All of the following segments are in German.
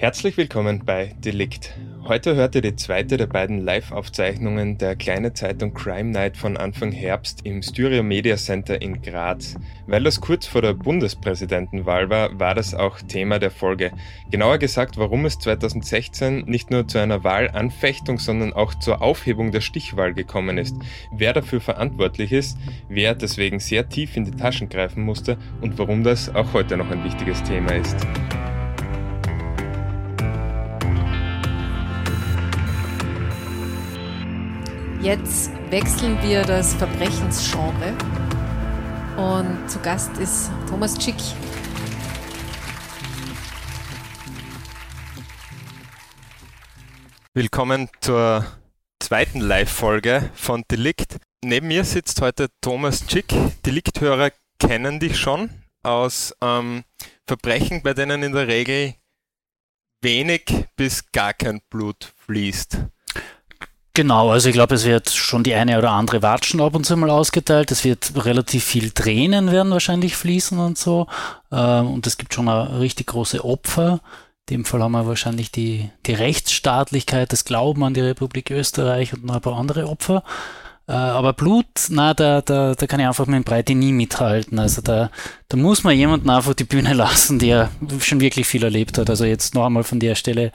Herzlich willkommen bei Delikt. Heute hört ihr die zweite der beiden Live-Aufzeichnungen der kleine Zeitung Crime Night von Anfang Herbst im Styria Media Center in Graz. Weil das kurz vor der Bundespräsidentenwahl war, war das auch Thema der Folge. Genauer gesagt, warum es 2016 nicht nur zu einer Wahlanfechtung, sondern auch zur Aufhebung der Stichwahl gekommen ist, wer dafür verantwortlich ist, wer deswegen sehr tief in die Taschen greifen musste und warum das auch heute noch ein wichtiges Thema ist. Jetzt wechseln wir das Verbrechensgenre und zu Gast ist Thomas Schick. Willkommen zur zweiten Live-Folge von Delikt. Neben mir sitzt heute Thomas Schick. Delikthörer kennen dich schon aus ähm, Verbrechen, bei denen in der Regel wenig bis gar kein Blut fließt. Genau, also ich glaube, es wird schon die eine oder andere Watschen ab und zu mal ausgeteilt. Es wird relativ viel Tränen werden wahrscheinlich fließen und so. Ähm, und es gibt schon richtig große Opfer. In dem Fall haben wir wahrscheinlich die, die Rechtsstaatlichkeit, das Glauben an die Republik Österreich und noch ein paar andere Opfer. Äh, aber Blut, na, da, da, da kann ich einfach mit dem Breite nie mithalten. Also da, da muss man jemanden einfach die Bühne lassen, der schon wirklich viel erlebt hat. Also jetzt noch einmal von der Stelle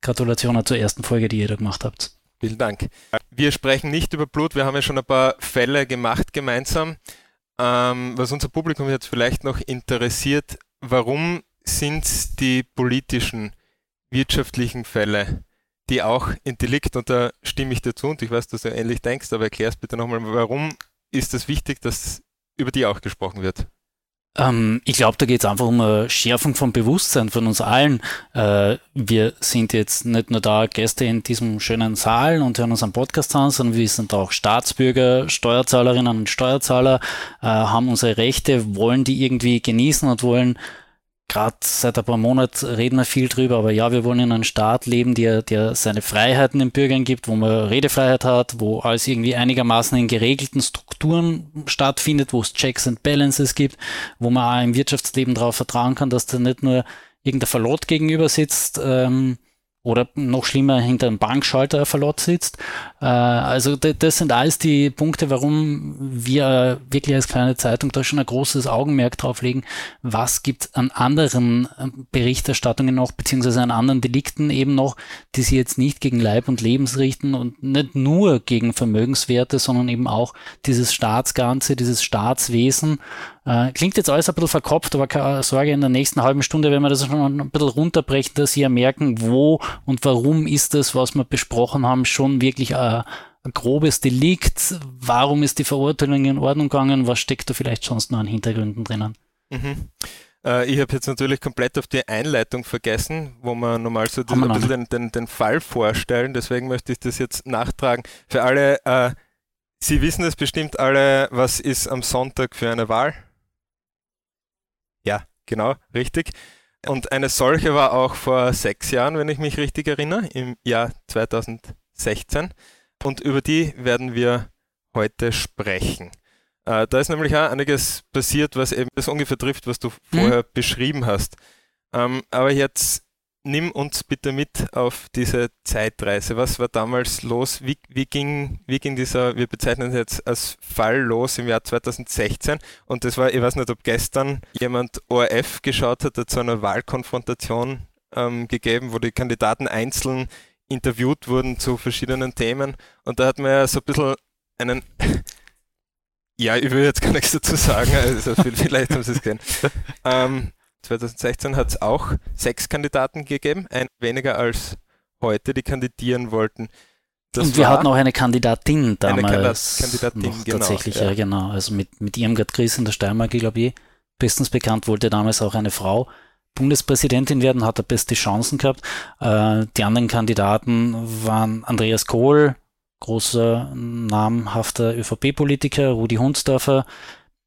Gratulation zur ersten Folge, die ihr da gemacht habt. Vielen Dank. Wir sprechen nicht über Blut, wir haben ja schon ein paar Fälle gemacht gemeinsam. Ähm, was unser Publikum jetzt vielleicht noch interessiert, warum sind es die politischen, wirtschaftlichen Fälle, die auch in Delikt, und da stimme ich dir zu, und ich weiß, dass du ähnlich denkst, aber erklär es bitte nochmal, warum ist es wichtig, dass über die auch gesprochen wird? Ähm, ich glaube, da geht es einfach um eine Schärfung vom Bewusstsein von uns allen. Äh, wir sind jetzt nicht nur da Gäste in diesem schönen Saal und hören uns einen Podcast an, sondern wir sind auch Staatsbürger, Steuerzahlerinnen und Steuerzahler, äh, haben unsere Rechte, wollen die irgendwie genießen und wollen gerade seit ein paar Monaten reden wir viel drüber, aber ja, wir wollen in einem Staat leben, der, der seine Freiheiten den Bürgern gibt, wo man Redefreiheit hat, wo alles irgendwie einigermaßen in geregelten Strukturen stattfindet, wo es Checks and Balances gibt, wo man auch im Wirtschaftsleben darauf vertrauen kann, dass da nicht nur irgendein Verlot gegenüber sitzt, ähm, oder noch schlimmer hinter einem Bankschalter verlot sitzt. Äh, also das sind alles die Punkte, warum wir wirklich als kleine Zeitung da schon ein großes Augenmerk drauf legen, was gibt an anderen ähm, Berichterstattungen noch, beziehungsweise an anderen Delikten eben noch, die sich jetzt nicht gegen Leib und Lebens richten und nicht nur gegen Vermögenswerte, sondern eben auch dieses Staatsganze, dieses Staatswesen äh, klingt jetzt alles ein bisschen verkopft, aber keine Sorge, in der nächsten halben Stunde werden wir das schon ein bisschen runterbrechen, dass Sie ja merken, wo und warum ist das, was wir besprochen haben, schon wirklich ein, ein grobes Delikt. Warum ist die Verurteilung in Ordnung gegangen? Was steckt da vielleicht sonst noch an Hintergründen drinnen? Mhm. Äh, ich habe jetzt natürlich komplett auf die Einleitung vergessen, wo wir normal so ein bisschen den, den, den, Fall vorstellen. Deswegen möchte ich das jetzt nachtragen. Für alle, äh, Sie wissen es bestimmt alle, was ist am Sonntag für eine Wahl? Ja, genau, richtig. Und eine solche war auch vor sechs Jahren, wenn ich mich richtig erinnere, im Jahr 2016. Und über die werden wir heute sprechen. Äh, da ist nämlich auch einiges passiert, was eben das ungefähr trifft, was du vorher hm. beschrieben hast. Ähm, aber jetzt nimm uns bitte mit auf diese Zeitreise. Was war damals los? Wie, wie, ging, wie ging dieser, wir bezeichnen es jetzt als Fall los im Jahr 2016? Und das war, ich weiß nicht, ob gestern jemand ORF geschaut hat, hat so eine Wahlkonfrontation ähm, gegeben, wo die Kandidaten einzeln interviewt wurden zu verschiedenen Themen. Und da hat man ja so ein bisschen einen ja, ich will jetzt gar nichts dazu sagen, also vielleicht haben Sie es gesehen. Ähm, 2016 hat es auch sechs Kandidaten gegeben, ein weniger als heute, die kandidieren wollten. Das und wir hatten auch eine Kandidatin damals. Eine Kandidatin, genau. Tatsächlich, ja. ja. genau. Also mit, mit Irmgard Chris in der Steiermark, glaube ich, bestens bekannt, wollte damals auch eine Frau Bundespräsidentin werden, hat er beste Chancen gehabt. Äh, die anderen Kandidaten waren Andreas Kohl, großer, namhafter ÖVP-Politiker, Rudi Hundsdorfer,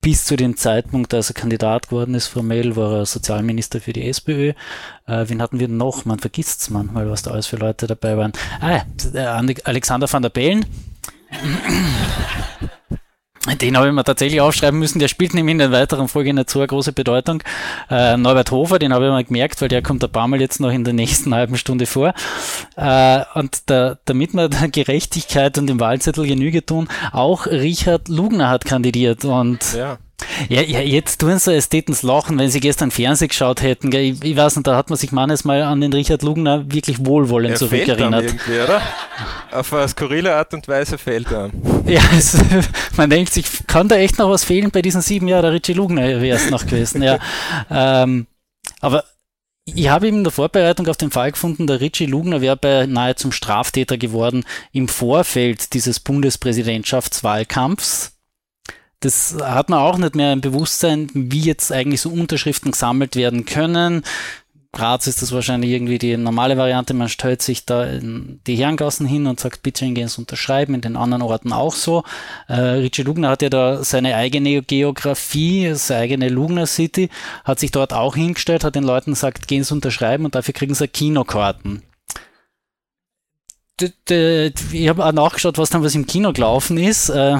bis zu dem Zeitpunkt, als er Kandidat geworden ist, formell war er Sozialminister für die SPÖ. Äh, wen hatten wir noch? Man vergisst es manchmal, was da alles für Leute dabei waren. Ah, Alexander van der Bellen. Den habe ich mir tatsächlich aufschreiben müssen. Der spielt nämlich in der weiteren Folge nicht so große Bedeutung. Äh, Norbert Hofer, den habe ich mal gemerkt, weil der kommt ein paar Mal jetzt noch in der nächsten halben Stunde vor. Äh, und da, damit wir der Gerechtigkeit und dem Wahlzettel Genüge tun, auch Richard Lugner hat kandidiert. Und Ja. Ja, ja, jetzt tun sie Ästhetens lachen, wenn sie gestern Fernsehen geschaut hätten. Ich, ich weiß nicht, da hat man sich manches Mal an den Richard Lugner wirklich wohlwollend Er zurückerinnert. irgendwie, oder? Auf eine skurrile Art und Weise fehlt er. Ja, es, man denkt sich, kann da echt noch was fehlen bei diesen sieben Jahren? Der Richie Lugner wäre es noch gewesen, ja. Ähm, aber ich habe eben in der Vorbereitung auf den Fall gefunden, der Richie Lugner wäre beinahe zum Straftäter geworden im Vorfeld dieses Bundespräsidentschaftswahlkampfs. Das hat man auch nicht mehr im Bewusstsein, wie jetzt eigentlich so Unterschriften gesammelt werden können. Graz ist das wahrscheinlich irgendwie die normale Variante. Man stellt sich da in die Herrengassen hin und sagt, bitte gehen Sie unterschreiben, in den anderen Orten auch so. Äh, Richie Lugner hat ja da seine eigene Geografie, seine eigene Lugner City, hat sich dort auch hingestellt, hat den Leuten gesagt, gehen Sie unterschreiben und dafür kriegen Sie Kinokarten. Ich habe auch nachgeschaut, was dann was im Kino gelaufen ist. Äh,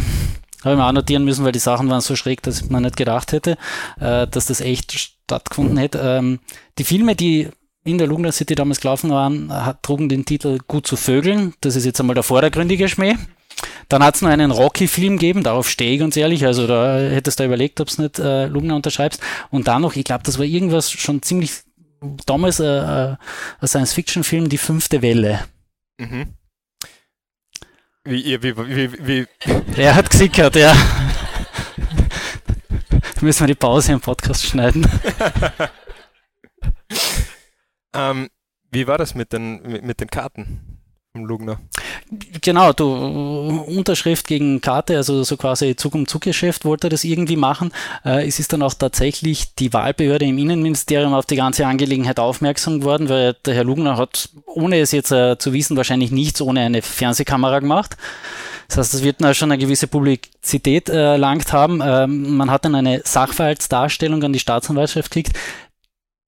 habe ich mir auch notieren müssen, weil die Sachen waren so schräg, dass mir nicht gedacht hätte, äh, dass das echt stattgefunden hätte. Ähm, die Filme, die in der Lugner City damals gelaufen waren, hat, trugen den Titel Gut zu Vögeln. Das ist jetzt einmal der vordergründige Schmäh. Dann hat es noch einen Rocky-Film gegeben, darauf stehe ich ganz ehrlich. Also da hättest du überlegt, ob es nicht äh, Lugner unterschreibst. Und dann noch, ich glaube, das war irgendwas schon ziemlich damals äh, äh, ein Science-Fiction-Film, Die fünfte Welle. Mhm. Wie, ihr- wie, wie, wie, Er hat gesickert, ja. Müssen wir die Pause im Podcast schneiden. ähm, wie war das mit den, mit, den Karten vom Lugner? Genau, du, Unterschrift gegen Karte, also so quasi Zug um Zug Geschäft wollte das irgendwie machen. Äh, es ist dann auch tatsächlich die Wahlbehörde im Innenministerium auf die ganze Angelegenheit aufmerksam geworden, weil der Herr Lugner hat, ohne es jetzt äh, zu wissen, wahrscheinlich nichts ohne eine Fernsehkamera gemacht. Das heißt, das wird dann schon eine gewisse Publizität äh, erlangt haben. Ähm, man hat dann eine Sachverhaltsdarstellung an die Staatsanwaltschaft gekriegt.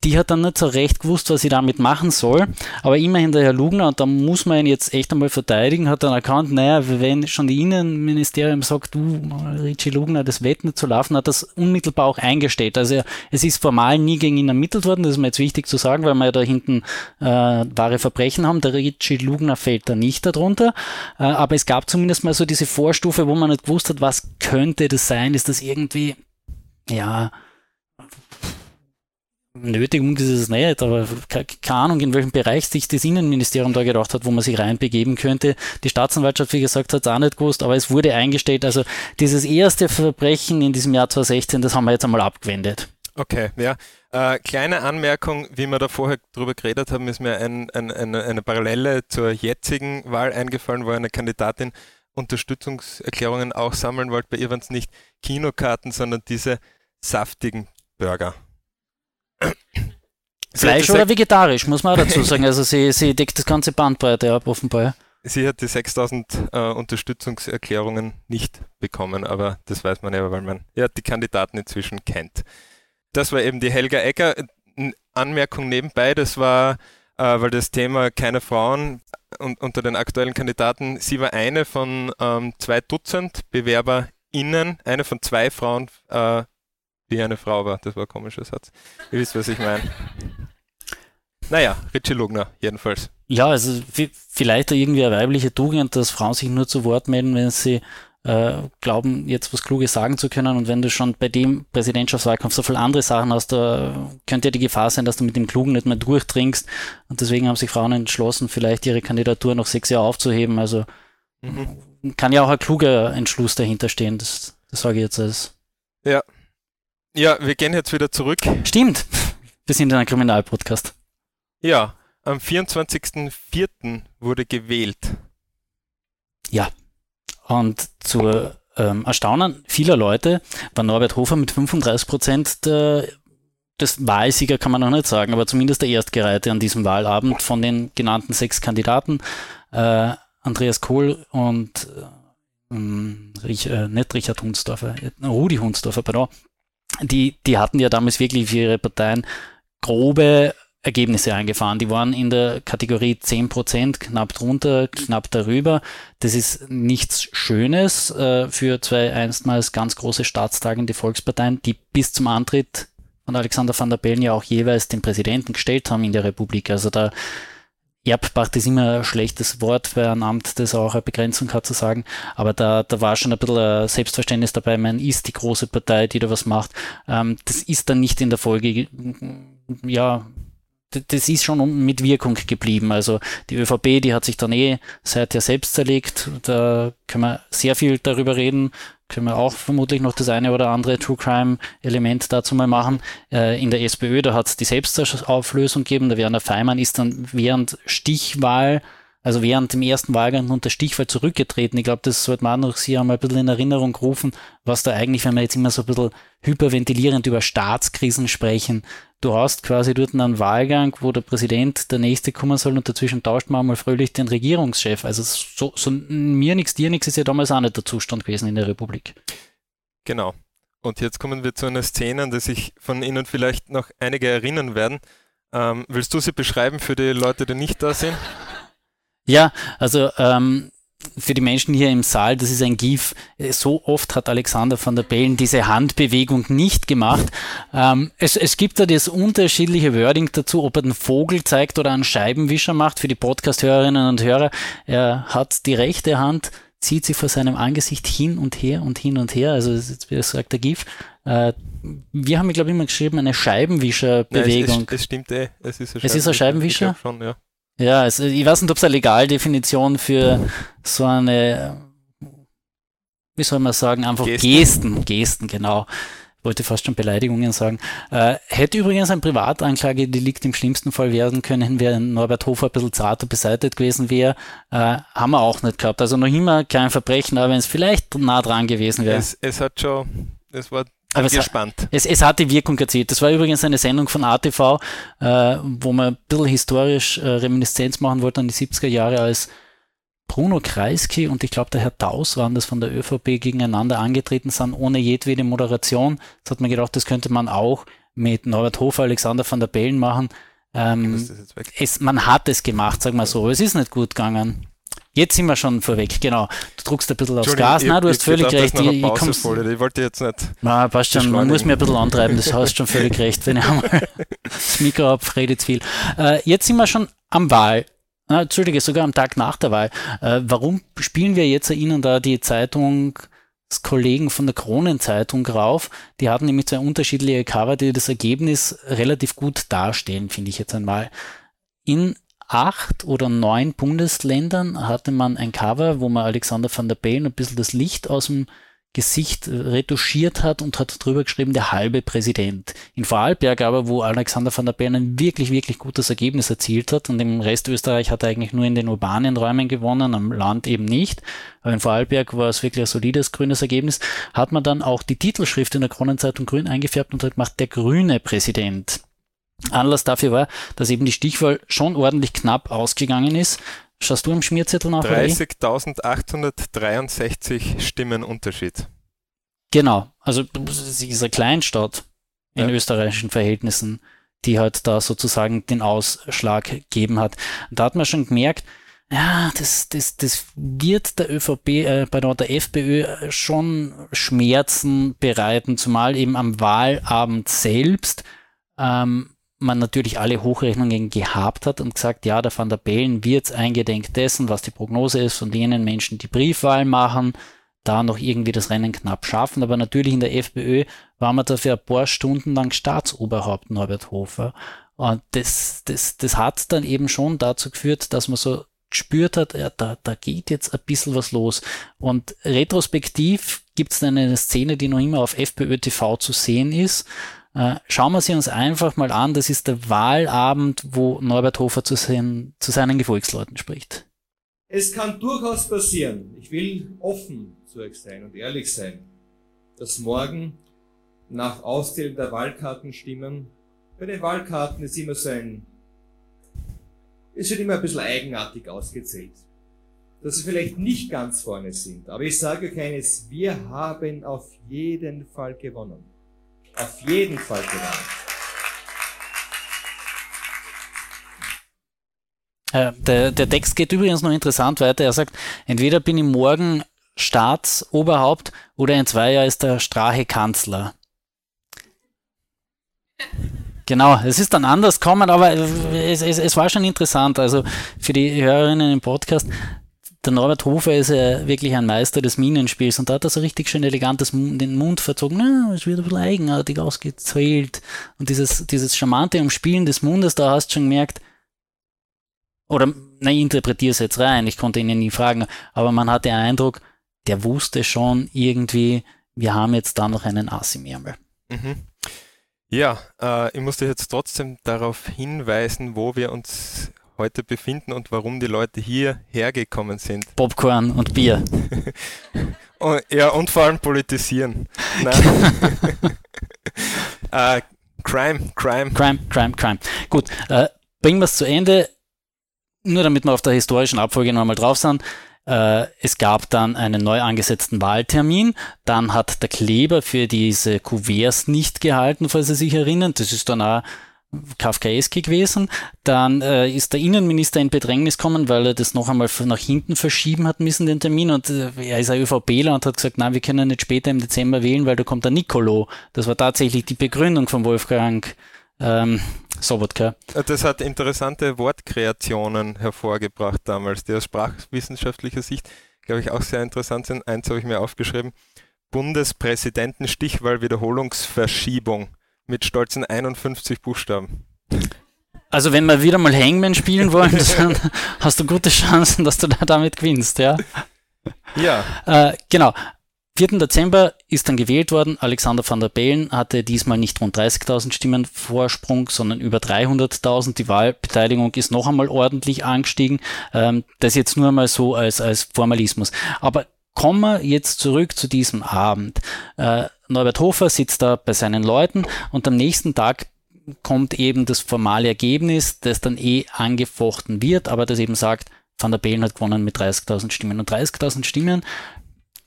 Die hat dann nicht so recht gewusst, was sie damit machen soll. Aber immerhin der Herr Lugner, und da muss man ihn jetzt echt einmal verteidigen, hat dann erkannt, naja, wenn schon die Innenministerium sagt, du, Richie Lugner, das wird nicht zu laufen, hat das unmittelbar auch eingestellt. Also es ist formal nie gegen ihn ermittelt worden, das ist mir jetzt wichtig zu sagen, weil wir ja da hinten äh, wahre Verbrechen haben. Der Richie Lugner fällt da nicht darunter. Äh, aber es gab zumindest mal so diese Vorstufe, wo man nicht gewusst hat, was könnte das sein? Ist das irgendwie, ja, Nötigung ist es nicht, aber ke- keine Ahnung, in welchem Bereich sich das Innenministerium da gedacht hat, wo man sich reinbegeben könnte. Die Staatsanwaltschaft, wie gesagt, hat es auch nicht gewusst, aber es wurde eingestellt. Also dieses erste Verbrechen in diesem Jahr 2016, das haben wir jetzt einmal abgewendet. Okay, ja. Äh, kleine Anmerkung, wie wir da vorher drüber geredet haben, ist mir ein, ein, eine, eine Parallele zur jetzigen Wahl eingefallen, wo eine Kandidatin Unterstützungserklärungen auch sammeln wollte. Bei ihr waren es nicht Kinokarten, sondern diese saftigen Burger. Fleisch oder vegetarisch, muss man auch dazu sagen. Also sie, sie deckt das ganze Bandbreite ab, offenbar. Sie hat die 6000 äh, Unterstützungserklärungen nicht bekommen, aber das weiß man ja, weil man ja die Kandidaten inzwischen kennt. Das war eben die Helga Egger. Anmerkung nebenbei, das war, äh, weil das Thema keine Frauen un unter den aktuellen Kandidaten, sie war eine von ähm, zwei Dutzend BewerberInnen, eine von zwei Frauen, äh, die eine Frau war. Das war ein komischer Satz. Ihr wisst, was ich meine. Naja, Richie Lugner, jedenfalls. Ja, also vi- vielleicht irgendwie eine weibliche Tugend, dass Frauen sich nur zu Wort melden, wenn sie äh, glauben, jetzt was Kluges sagen zu können. Und wenn du schon bei dem Präsidentschaftswahlkampf so viele andere Sachen hast, da könnte ja die Gefahr sein, dass du mit dem Klugen nicht mehr durchdringst. Und deswegen haben sich Frauen entschlossen, vielleicht ihre Kandidatur noch sechs Jahre aufzuheben. Also Mhm. kann ja auch ein kluger Entschluss dahinter stehen. Das, das sage ich jetzt als. Ja, wir gehen jetzt wieder zurück. Stimmt. Wir sind in einem Kriminalpodcast. Ja, am 24.04. wurde gewählt. Und zur ähm, Erstaunen vieler Leute war Norbert Hofer mit 35 Prozent der des Wahlsieger kann man noch nicht sagen, aber zumindest der Erstgereihte an diesem Wahlabend von den genannten sechs Kandidaten. Äh, Andreas Kohl und äh, ähm, Rich, äh, nicht Richard Hunsdorfer, äh, Rudi Hunsdorfer, pardon. Die, die hatten ja damals wirklich für ihre Parteien grobe Ergebnisse eingefahren. Die waren in der Kategorie 10%, knapp drunter, knapp darüber. Das ist nichts Schönes äh, für zwei einstmals ganz große staatstragende Volksparteien, die bis zum Antritt von Alexander van der Bellen ja auch jeweils den Präsidenten gestellt haben in der Republik. Also da Erbpacht ist immer ein schlechtes Wort bei einem Amt, das auch eine Begrenzung hat zu sagen. Aber da, da war schon ein bisschen ein Selbstverständnis dabei. Man ist die große Partei, die da was macht. Ähm, das ist dann nicht in der Folge, ja, das ist schon mit Wirkung geblieben. Also die ÖVP, die hat sich dann eh seither selbst zerlegt. Da können wir sehr viel darüber reden. Können wir auch vermutlich noch das eine oder andere True Crime Element dazu mal machen. Äh, in der SPÖ, da hat es die Selbstauflösung gegeben. Der Werner Feimann ist dann während Stichwahl also während dem ersten Wahlgang unter Stichwahl zurückgetreten. Ich glaube, das sollte man auch noch Sie einmal ein bisschen in Erinnerung rufen, was da eigentlich, wenn wir jetzt immer so ein bisschen hyperventilierend über Staatskrisen sprechen, du hast quasi dort einen Wahlgang, wo der Präsident der nächste kommen soll und dazwischen tauscht man mal fröhlich den Regierungschef. Also so, so mir nichts, dir nichts ist ja damals auch nicht der Zustand gewesen in der Republik. Genau. Und jetzt kommen wir zu einer Szene, an die sich von Ihnen vielleicht noch einige erinnern werden. Ähm, willst du sie beschreiben für die Leute, die nicht da sind? Ja, also ähm, für die Menschen hier im Saal, das ist ein GIF. So oft hat Alexander van der Bellen diese Handbewegung nicht gemacht. Ähm, es, es gibt da das unterschiedliche Wording dazu, ob er einen Vogel zeigt oder einen Scheibenwischer macht für die Podcast-Hörerinnen und Hörer. Er hat die rechte Hand, zieht sie vor seinem Angesicht hin und her und hin und her. Also, wie sagt der GIF. Äh, wir haben, glaube ich, immer geschrieben, eine Scheibenwischerbewegung. Ja, es, es, es, stimmt eh. Es ist ein Scheibenwischer. Es ist ein Scheibenwischer? Schon, ja. Ja, also ich weiß nicht, ob es eine Legaldefinition für so eine, wie soll man sagen, einfach Gesten, Gesten, Gesten genau. Ich wollte fast schon Beleidigungen sagen. Äh, hätte übrigens ein Privatanklagedelikt im schlimmsten Fall werden können, wenn Norbert Hofer ein bisschen zarter beseitigt gewesen wäre. Äh, haben wir auch nicht gehabt. Also noch immer kein Verbrechen, aber wenn es vielleicht nah dran gewesen wäre. Es, es hat schon, es war aber es, gespannt. Es, es hat die Wirkung erzielt. Das war übrigens eine Sendung von ATV, äh, wo man ein bisschen historisch äh, Reminiszenz machen wollte an die 70er Jahre, als Bruno Kreisky und ich glaube der Herr Taus waren das von der ÖVP gegeneinander angetreten sind, ohne jedwede Moderation. Das hat man gedacht, das könnte man auch mit Norbert Hofer, Alexander van der Bellen machen. Ähm, es, man hat es gemacht, sag mal so. Es ist nicht gut gegangen. Jetzt sind wir schon vorweg, genau. Du druckst ein bisschen aufs Gas. Nein, du hast völlig recht. Ich, ich, kommst, ich wollte jetzt nicht. Na, passt schon. Man muss mir ein bisschen antreiben, das hast schon völlig recht. Wenn ich einmal das Mikro habe, rede zu viel. Äh, jetzt sind wir schon am Wahl. Na, Entschuldige, sogar am Tag nach der Wahl. Äh, warum spielen wir jetzt Ihnen da die Zeitung Kollegen von der Kronenzeitung rauf. Die hatten nämlich zwei unterschiedliche Cover, die das Ergebnis relativ gut darstellen, finde ich jetzt einmal. In acht oder neun Bundesländern hatte man ein Cover, wo man Alexander van der Bellen ein bisschen das Licht aus dem Gesicht retuschiert hat und hat drüber geschrieben, der halbe Präsident. In Vorarlberg aber, wo Alexander van der Bellen ein wirklich, wirklich gutes Ergebnis erzielt hat und im Rest Österreich hat er eigentlich nur in den urbanen Räumen gewonnen, am Land eben nicht. Aber in Vorarlberg war es wirklich ein solides grünes Ergebnis, hat man dann auch die Titelschrift in der Kronenzeitung grün eingefärbt und hat gemacht, der grüne Präsident. Anlass dafür war, dass eben die Stichwahl schon ordentlich knapp ausgegangen ist. Schaust du im Schmierzettel nach? 30.863 Stimmen Unterschied. Genau, also es ist eine Kleinstadt in ja. österreichischen Verhältnissen, die halt da sozusagen den Ausschlag gegeben hat. Da hat man schon gemerkt, ja, das, das, das wird der ÖVP, äh, bei der, der FPÖ schon Schmerzen bereiten, zumal eben am Wahlabend selbst ähm, man natürlich alle Hochrechnungen gehabt hat und gesagt, ja, der Van der Bellen wird eingedenk dessen, was die Prognose ist von jenen Menschen, die Briefwahl machen, da noch irgendwie das Rennen knapp schaffen. Aber natürlich in der FPÖ war man dafür ein paar Stunden lang Staatsoberhaupt Norbert Hofer. Und das, das, das hat dann eben schon dazu geführt, dass man so gespürt hat, ja, da, da geht jetzt ein bisschen was los. Und retrospektiv gibt es eine Szene, die noch immer auf FPÖ TV zu sehen ist, schauen wir sie uns einfach mal an. Das ist der Wahlabend, wo Norbert Hofer zu, seinen, zu seinen Gefolgsleuten spricht. Es kann durchaus passieren, ich will offen zu euch sein und ehrlich sein, dass morgen nach Auszählen der Wahlkartenstimmen, bei den Wahlkarten ist immer so ein, es wird immer ein bisschen eigenartig ausgezählt, dass sie vielleicht nicht ganz vorne sind. Aber ich sage euch eines, wir haben auf jeden Fall gewonnen. Auf jeden Fall gewonnen. Äh, der, der Text geht übrigens noch interessant weiter. Er sagt, entweder bin ich morgen Staatsoberhaupt oder in zwei Jahren ist der Strache Kanzler. Genau, es ist dann anders kommen, aber es, es, es war schon interessant. Also für die Hörerinnen im Podcast, der Norbert Hofer ist ja wirklich ein Meister des Minenspiels und da hat er so richtig schön elegant den Mund verzogen. Es wird ein bisschen eigenartig ausgezählt. Und dieses, dieses charmante Umspielen des Mundes, da hast du schon gemerkt, oder, na, ich interpretiere es jetzt rein, ich konnte ihn ja nie fragen, aber man hat den Eindruck, der wusste schon irgendwie, wir haben jetzt da noch einen Ass im Ärmel. Mhm. Ja, äh, ich musste jetzt trotzdem darauf hinweisen, wo wir uns heute befinden und warum die Leute hierher gekommen sind. Popcorn und Bier. und, ja, und vor allem politisieren. äh, Crime, Crime. Crime, Crime, Crime. Gut, äh, bringen wir es zu Ende. Nur damit wir auf der historischen Abfolge nochmal drauf sind. Äh, es gab dann einen neu angesetzten Wahltermin. Dann hat der Kleber für diese Kuverts nicht gehalten, falls Sie sich erinnern. Das ist dann auch Kafkaeski gewesen. Dann äh, ist der Innenminister in Bedrängnis gekommen, weil er das noch einmal nach hinten verschieben hat müssen, den Termin. Und äh, er ist ein ÖVPler und hat gesagt, nein, wir können nicht später im Dezember wählen, weil da kommt der Nicolo. Das war tatsächlich die Begründung von Wolfgang ähm, Sobotka. Das hat interessante Wortkreationen hervorgebracht damals, die aus sprachwissenschaftlicher Sicht, glaube ich, auch sehr interessant sind. Eins habe ich mir aufgeschrieben. Bundespräsidenten Stichwahl-Wiederholungsverschiebung mit stolzen 51 Buchstaben. Also wenn wir wieder mal Hangman spielen wollen, dann hast du gute Chancen, dass du da damit gewinnst, ja? Ja. Äh, genau. 4. Dezember ist dann gewählt worden. Alexander van der Bellen hatte diesmal nicht rund 30.000 Stimmen Vorsprung, sondern über 300.000. Die Wahlbeteiligung ist noch einmal ordentlich angestiegen. Ähm, das jetzt nur einmal so als, als Formalismus. Aber kommen wir jetzt zurück zu diesem Abend. Äh, Norbert Hofer sitzt da bei seinen Leuten und am nächsten Tag kommt eben das formale Ergebnis, das dann eh angefochten wird, aber das eben sagt, Van der Bellen hat gewonnen mit 30.000 Stimmen. Und 30.000 Stimmen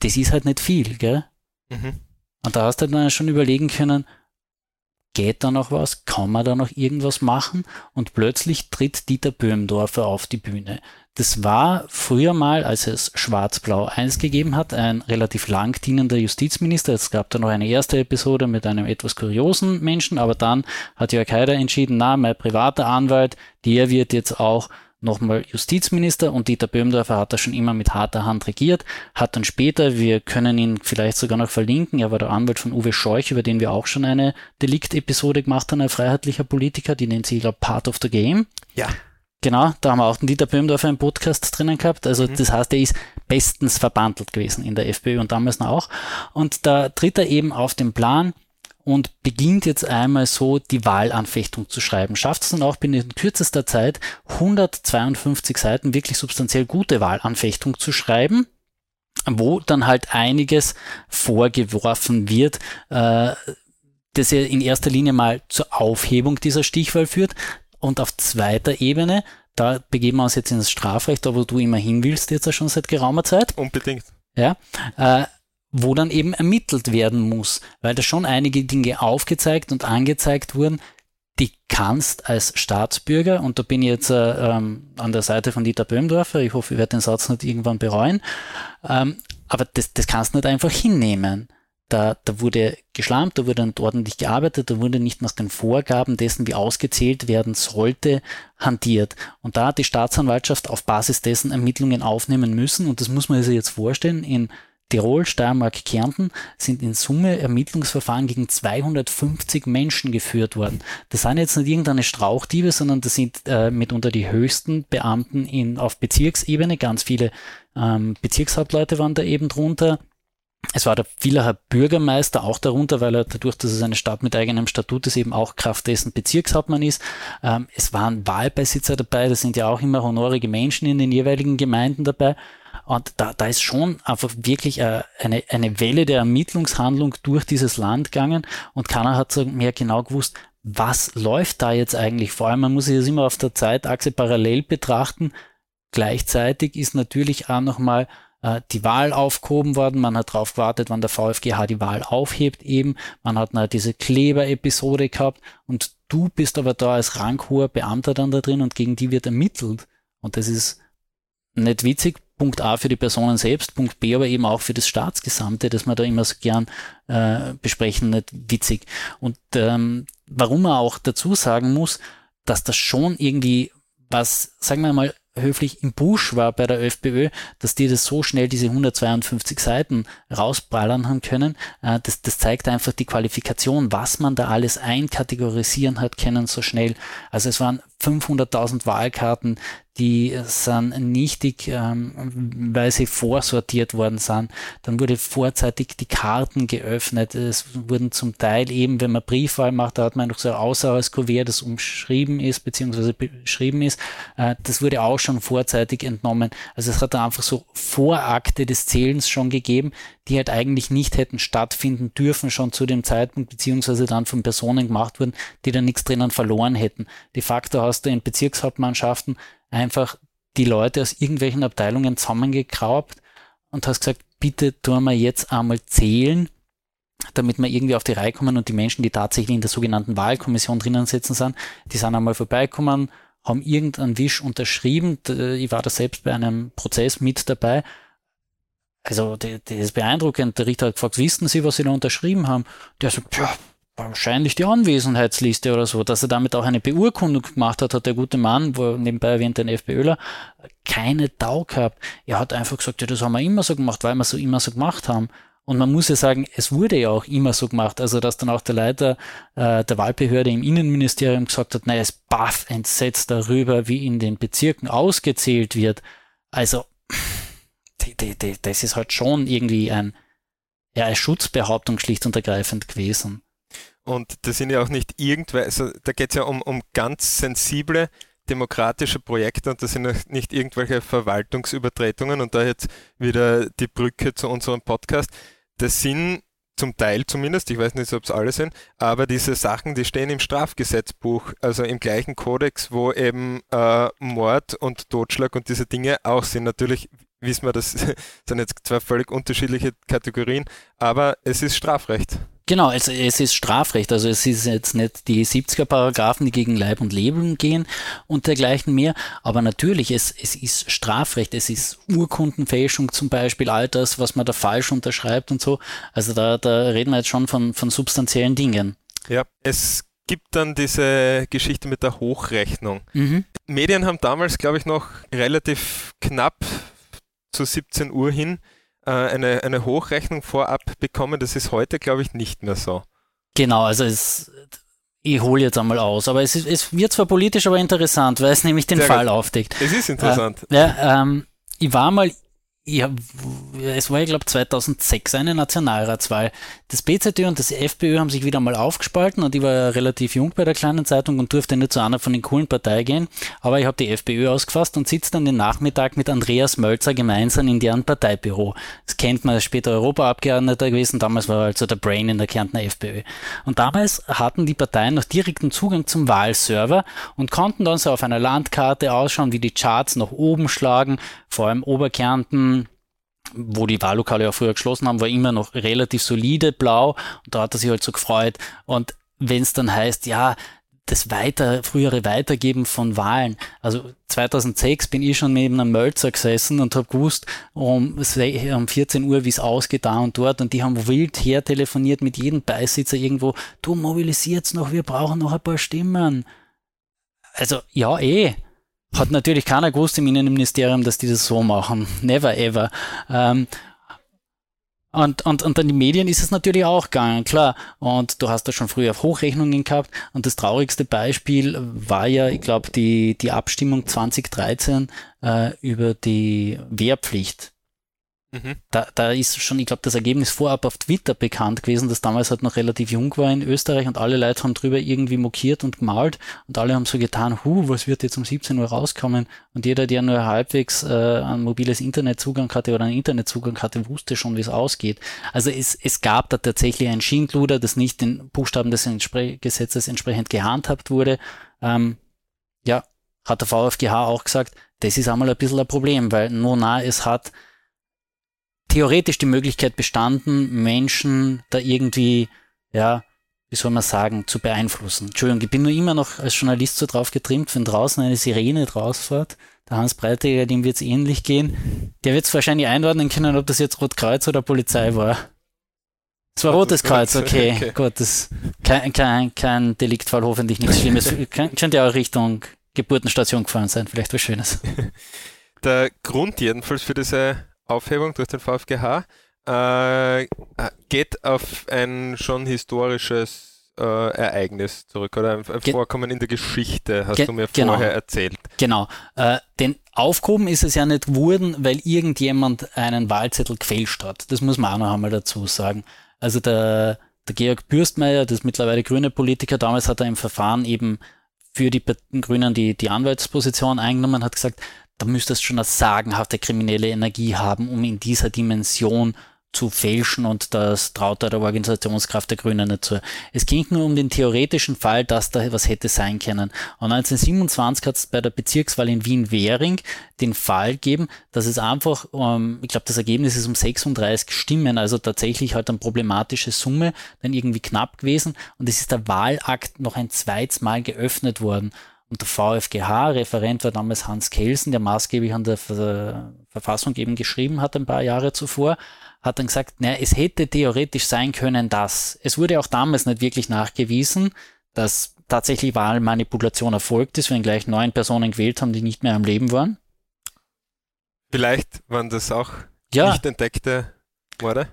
das ist halt nicht viel, gell? Mhm. Und da hast du dann schon überlegen können, geht da noch was? Kann man da noch irgendwas machen? Und plötzlich tritt Dieter Böhmdorfer auf die Bühne. Das war früher mal, als es Schwarz-Blau 1 gegeben hat, ein relativ lang dienender Justizminister. Es gab da noch eine erste Episode mit einem etwas kuriosen Menschen, aber dann hat Jörg Haider entschieden, na, mein privater Anwalt, der wird jetzt auch nochmal Justizminister und Dieter Böhmdorfer hat da schon immer mit harter Hand regiert, hat dann später, wir können ihn vielleicht sogar noch verlinken, er war der Anwalt von Uwe Scheuch, über den wir auch schon eine Delikt-Episode gemacht haben, ein freiheitlicher Politiker, die nennt sich, glaube Part of the Game. Ja. Genau, da haben wir auch den Dieter Böhmdorfer im Podcast drinnen gehabt. Also mhm. das heißt, er ist bestens verbandelt gewesen in der FPÖ und damals noch auch. Und da tritt er eben auf den Plan, und beginnt jetzt einmal so die Wahlanfechtung zu schreiben. Schafft es dann auch binnen kürzester Zeit 152 Seiten wirklich substanziell gute Wahlanfechtung zu schreiben, wo dann halt einiges vorgeworfen wird, äh, das ja in erster Linie mal zur Aufhebung dieser Stichwahl führt und auf zweiter Ebene, da begeben wir uns jetzt ins Strafrecht, da wo du immer hin willst, jetzt schon seit geraumer Zeit. Unbedingt. Ja, äh, wo dann eben ermittelt werden muss, weil da schon einige Dinge aufgezeigt und angezeigt wurden, die kannst als Staatsbürger, und da bin ich jetzt äh, ähm, an der Seite von Dieter Böhmdorfer, ich hoffe, ich werde den Satz nicht irgendwann bereuen, ähm, aber das, das kannst du nicht einfach hinnehmen. Da, da wurde geschlampt, da wurde nicht ordentlich gearbeitet, da wurde nicht nach den Vorgaben dessen, wie ausgezählt werden sollte, hantiert. Und da hat die Staatsanwaltschaft auf Basis dessen Ermittlungen aufnehmen müssen, und das muss man sich jetzt vorstellen, in Tirol, Steiermark, Kärnten sind in Summe Ermittlungsverfahren gegen 250 Menschen geführt worden. Das sind jetzt nicht irgendeine Strauchdiebe, sondern das sind äh, mitunter die höchsten Beamten in, auf Bezirksebene. Ganz viele ähm, Bezirkshauptleute waren da eben drunter. Es war der Villacher Bürgermeister auch darunter, weil er dadurch, dass es eine Stadt mit eigenem Statut ist, eben auch Kraft dessen Bezirkshauptmann ist. Ähm, es waren Wahlbesitzer dabei, das sind ja auch immer honorige Menschen in den jeweiligen Gemeinden dabei. Und da, da ist schon einfach wirklich äh, eine, eine Welle der Ermittlungshandlung durch dieses Land gegangen und keiner hat so mehr genau gewusst, was läuft da jetzt eigentlich? Vor allem, man muss sich das immer auf der Zeitachse parallel betrachten. Gleichzeitig ist natürlich auch nochmal äh, die Wahl aufgehoben worden. Man hat darauf gewartet, wann der VfGH die Wahl aufhebt eben. Man hat noch diese Kleber-Episode gehabt und du bist aber da als ranghoher Beamter dann da drin und gegen die wird ermittelt. Und das ist nicht witzig, Punkt A für die Personen selbst, Punkt B aber eben auch für das Staatsgesamte, das wir da immer so gern äh, besprechen, nicht witzig. Und ähm, warum man auch dazu sagen muss, dass das schon irgendwie was, sagen wir mal, höflich im Busch war bei der ÖFPÖ, dass die das so schnell diese 152 Seiten rausballern haben können. Äh, das, das zeigt einfach die Qualifikation, was man da alles einkategorisieren hat können so schnell. Also es waren 500.000 Wahlkarten, die sind nichtig, ähm, weil sie vorsortiert worden sind. Dann wurde vorzeitig die Karten geöffnet. Es wurden zum Teil eben, wenn man Briefwahl macht, da hat man noch so ein Außerhaltskuvert, das umschrieben ist, beziehungsweise beschrieben ist. Äh, das wurde auch schon vorzeitig entnommen. Also es hat da einfach so Vorakte des Zählens schon gegeben, die halt eigentlich nicht hätten stattfinden dürfen schon zu dem Zeitpunkt, beziehungsweise dann von Personen gemacht wurden, die da nichts drinnen verloren hätten. De facto du in Bezirkshauptmannschaften einfach die Leute aus irgendwelchen Abteilungen zusammengekraubt und hast gesagt, bitte tun wir jetzt einmal zählen, damit wir irgendwie auf die Reihe kommen und die Menschen, die tatsächlich in der sogenannten Wahlkommission drinnen sitzen sind, die sind einmal vorbeikommen, haben irgendeinen Wisch unterschrieben. Ich war da selbst bei einem Prozess mit dabei. Also, das ist beeindruckend. Der Richter hat gefragt, wissen Sie, was Sie da unterschrieben haben? Der sagt, ja, wahrscheinlich die Anwesenheitsliste oder so, dass er damit auch eine Beurkundung gemacht hat, hat der gute Mann, wo nebenbei erwähnt ein FPÖler, keine Tau gehabt. Er hat einfach gesagt, ja, das haben wir immer so gemacht, weil wir so immer so gemacht haben. Und man muss ja sagen, es wurde ja auch immer so gemacht. Also, dass dann auch der Leiter äh, der Wahlbehörde im Innenministerium gesagt hat, naja, es baff entsetzt darüber, wie in den Bezirken ausgezählt wird. Also, das ist halt schon irgendwie ein, ja, eine Schutzbehauptung schlicht und ergreifend gewesen. Und das sind ja auch nicht irgendwelche, also da geht es ja um, um ganz sensible demokratische Projekte und das sind nicht irgendwelche Verwaltungsübertretungen und da jetzt wieder die Brücke zu unserem Podcast. Das sind zum Teil zumindest, ich weiß nicht, ob es alle sind, aber diese Sachen, die stehen im Strafgesetzbuch, also im gleichen Kodex, wo eben äh, Mord und Totschlag und diese Dinge auch sind. Natürlich wissen wir, das sind jetzt zwei völlig unterschiedliche Kategorien, aber es ist Strafrecht. Genau, also es ist Strafrecht, also es ist jetzt nicht die 70er Paragraphen, die gegen Leib und Leben gehen und dergleichen mehr, aber natürlich, es, es ist Strafrecht, es ist Urkundenfälschung zum Beispiel, all das, was man da falsch unterschreibt und so. Also da, da reden wir jetzt schon von, von substanziellen Dingen. Ja, es gibt dann diese Geschichte mit der Hochrechnung. Mhm. Medien haben damals, glaube ich, noch relativ knapp zu 17 Uhr hin äh, eine, eine Hochrechnung vorab bekommen. Das ist heute, glaube ich, nicht mehr so. Genau, also es, ich hole jetzt einmal aus, aber es, ist, es wird zwar politisch, aber interessant, weil es nämlich den Sehr Fall gut. aufdeckt. Es ist interessant. Äh, ja, ähm, ich war mal ja, es war, ich glaube, 2006 eine Nationalratswahl. Das BZÖ und das FPÖ haben sich wieder mal aufgespalten und ich war relativ jung bei der kleinen Zeitung und durfte nicht zu einer von den coolen Parteien gehen. Aber ich habe die FPÖ ausgefasst und sitze dann den Nachmittag mit Andreas Mölzer gemeinsam in deren Parteibüro. Das kennt man, später Europaabgeordneter gewesen. Damals war er also der Brain in der Kärntner FPÖ. Und damals hatten die Parteien noch direkten Zugang zum Wahlserver und konnten dann so auf einer Landkarte ausschauen, wie die Charts nach oben schlagen, vor allem Oberkärnten, wo die Wahllokale ja früher geschlossen haben, war immer noch relativ solide blau und da hat er sich halt so gefreut. Und wenn es dann heißt, ja, das weiter, frühere Weitergeben von Wahlen. Also 2006 bin ich schon neben einem Mölzer gesessen und habe gewusst um, um 14 Uhr, wie es ausgeht da und dort. Und die haben wild her telefoniert mit jedem Beisitzer irgendwo. Du mobilisiert's noch, wir brauchen noch ein paar Stimmen. Also ja, eh. Hat natürlich keiner gewusst im Innenministerium, dass die das so machen. Never ever. Ähm, und, und, und dann die Medien ist es natürlich auch gegangen, klar. Und du hast da schon früher Hochrechnungen gehabt. Und das traurigste Beispiel war ja, ich glaube, die, die Abstimmung 2013 äh, über die Wehrpflicht. Mhm. Da, da ist schon, ich glaube, das Ergebnis vorab auf Twitter bekannt gewesen, das damals halt noch relativ jung war in Österreich und alle Leute haben drüber irgendwie mokiert und gemalt und alle haben so getan, hu, was wird jetzt um 17 Uhr rauskommen? Und jeder, der nur halbwegs äh, ein mobiles Internetzugang hatte oder einen Internetzugang hatte, wusste schon, wie es ausgeht. Also es, es gab da tatsächlich ein Schindluder, das nicht den Buchstaben des Entspre Gesetzes entsprechend gehandhabt wurde. Ähm, ja, hat der VfGH auch gesagt, das ist einmal ein bisschen ein Problem, weil Nona es hat theoretisch die Möglichkeit bestanden, Menschen da irgendwie, ja, wie soll man sagen, zu beeinflussen. Entschuldigung, ich bin nur immer noch als Journalist so drauf getrimmt, wenn draußen eine Sirene draus fährt, der Hans Breitiger, dem wird es ähnlich gehen. Der wird es wahrscheinlich einordnen können, ob das jetzt Rotkreuz oder Polizei war. Es war Rotes Kreuz, okay, okay. gut, das kein, kein, kein Deliktfall, hoffentlich nichts Schlimmes. Könnte ja auch Richtung Geburtenstation gefahren sein, vielleicht was Schönes. Der Grund jedenfalls für diese Aufhebung durch den VfGH äh, geht auf ein schon historisches äh, Ereignis zurück oder ein, ein Vorkommen in der Geschichte, hast Ge du mir genau. vorher erzählt. Genau. Äh, denn aufgehoben ist es ja nicht geworden, weil irgendjemand einen Wahlzettel gefälscht hat. Das muss man auch noch einmal dazu sagen. Also der, der Georg Bürstmeier, das mittlerweile grüne Politiker, damals hat er im Verfahren eben für die Grünen die, die Anwaltsposition eingenommen, hat gesagt, da müsste es schon eine sagenhafte kriminelle Energie haben, um in dieser Dimension zu fälschen und das traut er der Organisationskraft der Grünen nicht zu. Es ging nur um den theoretischen Fall, dass da was hätte sein können. Und 1927 hat es bei der Bezirkswahl in Wien-Währing den Fall gegeben, dass es einfach, ähm, ich glaube, das Ergebnis ist um 36 Stimmen, also tatsächlich halt eine problematische Summe, dann irgendwie knapp gewesen. Und es ist der Wahlakt noch ein zweites Mal geöffnet worden. Und der VfGH-Referent war damals Hans Kelsen, der maßgeblich an der Verfassung eben geschrieben hat ein paar Jahre zuvor hat dann gesagt, naja, es hätte theoretisch sein können, dass. Es wurde auch damals nicht wirklich nachgewiesen, dass tatsächlich Wahlmanipulation erfolgt ist, wenn gleich neun Personen gewählt haben, die nicht mehr am Leben waren. Vielleicht waren das auch ja. nicht entdeckte Morde?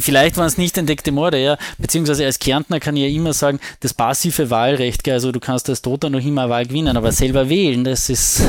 Vielleicht waren es nicht entdeckte Morde, ja. Beziehungsweise als Kärntner kann ich ja immer sagen, das passive Wahlrecht, also du kannst als Toter noch immer Wahl gewinnen, aber selber wählen, das ist